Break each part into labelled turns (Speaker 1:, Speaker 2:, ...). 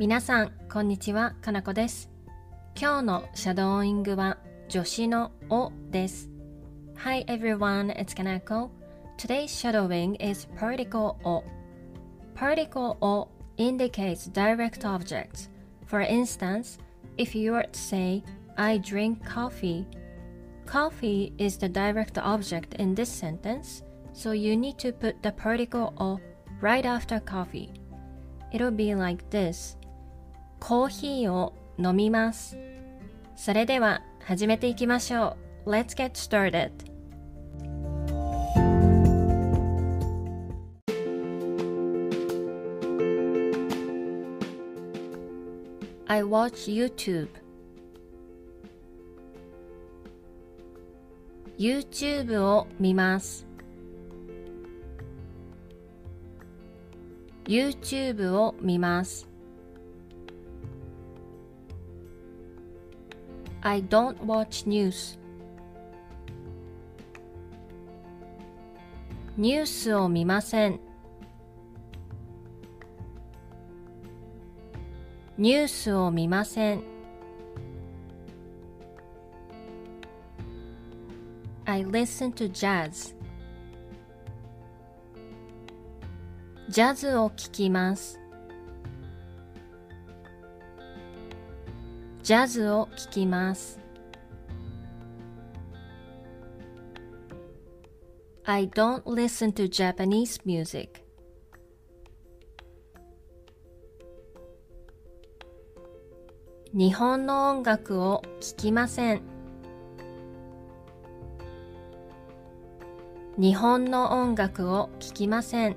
Speaker 1: 皆さん、こんにちは、かなこです。今日のシャドーイングは助詞のおです。Hi everyone, it's Kanako. Today's shadowing is particle o. Particle o indicates direct objects. For instance, if you were to say, I drink coffee, coffee is the direct object in this sentence, so you need to put the particle o right after coffee. It'll be like this. コーヒーを飲みます。それでは始めていきましょう。Let's get started. I watch YouTube. YouTube を見ます。YouTube を見ます。I don't watch news. ニュースを見ません。ニュースを見ません。I listen to jazz. ジャズを聴きます。ジャズを聴きます。I don't listen to Japanese music. 日本の音楽を聴きません。日本の音楽を聴きません。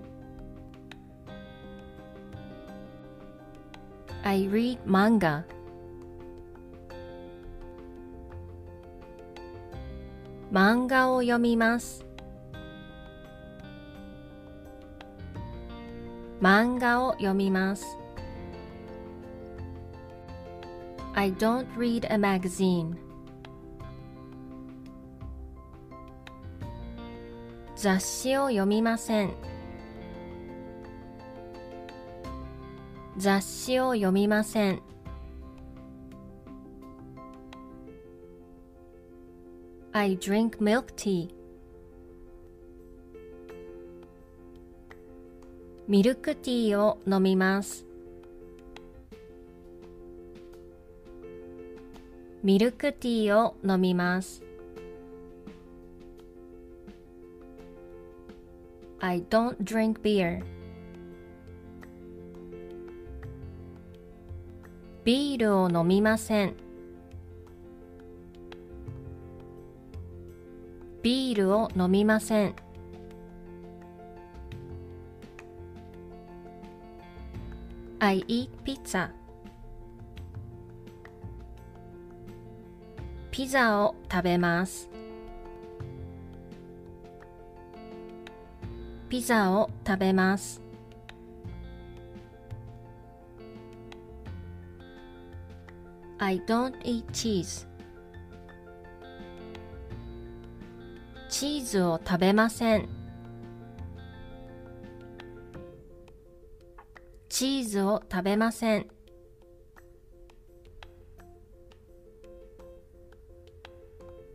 Speaker 1: I read manga. 漫画を読みます。漫画を読みます。I don't read a magazine. 雑誌を読みません。雑誌を読みません。I drink milk tea. ミルクティーを飲みます。ミルクティーを飲みます。I don't drink beer. ビールを飲みません。ビールを飲みません。I eat pizza. ピザを食べます。ピザを食べます。I don't eat cheese. チーズを食べません。チーズを食べません。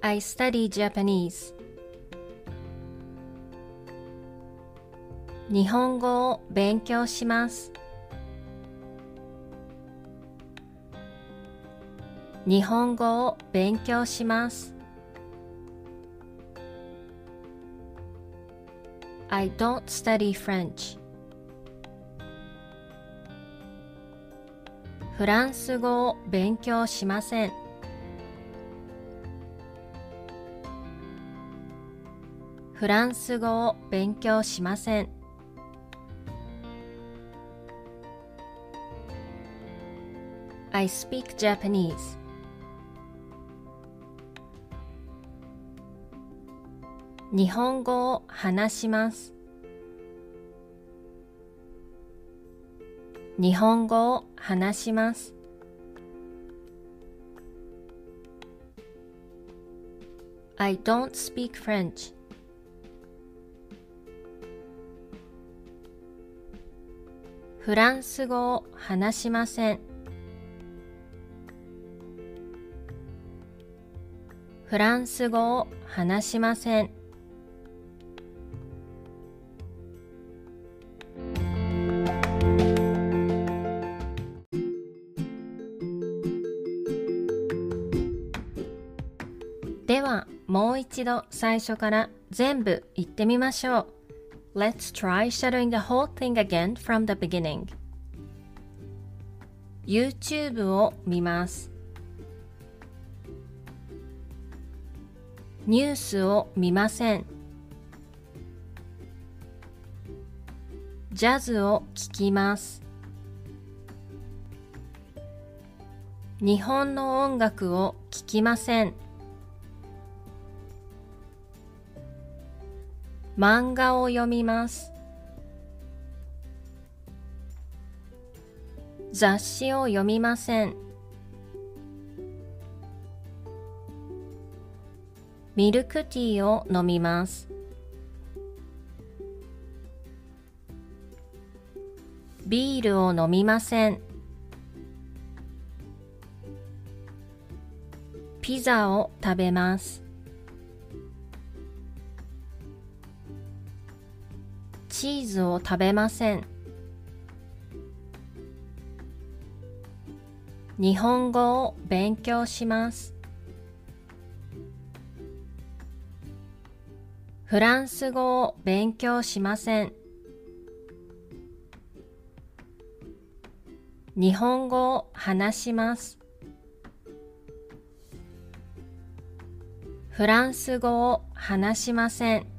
Speaker 1: I study Japanese. 日本語を勉強します。日本語を勉強します。I don't study French. フランス語を勉強しません。フランス語を勉強しません。I speak Japanese. 日本語を話します。日本語を話します。I don't speak French. フフランス語を話しませんフランス語を話しませんではもう一度最初から全部言ってみましょう。Let's try shadowing the whole thing again from the beginning. YouTube を見ます。ニュースを見ません。ジャズを聴きます。日本の音楽を聴きません。漫画を読みます。雑誌を読みません。ミルクティーを飲みます。ビールを飲みません。ピザを食べます。チーズを食べません。日本語を勉強します。フランス語を勉強しません。日本語を話します。フランス語を話しません。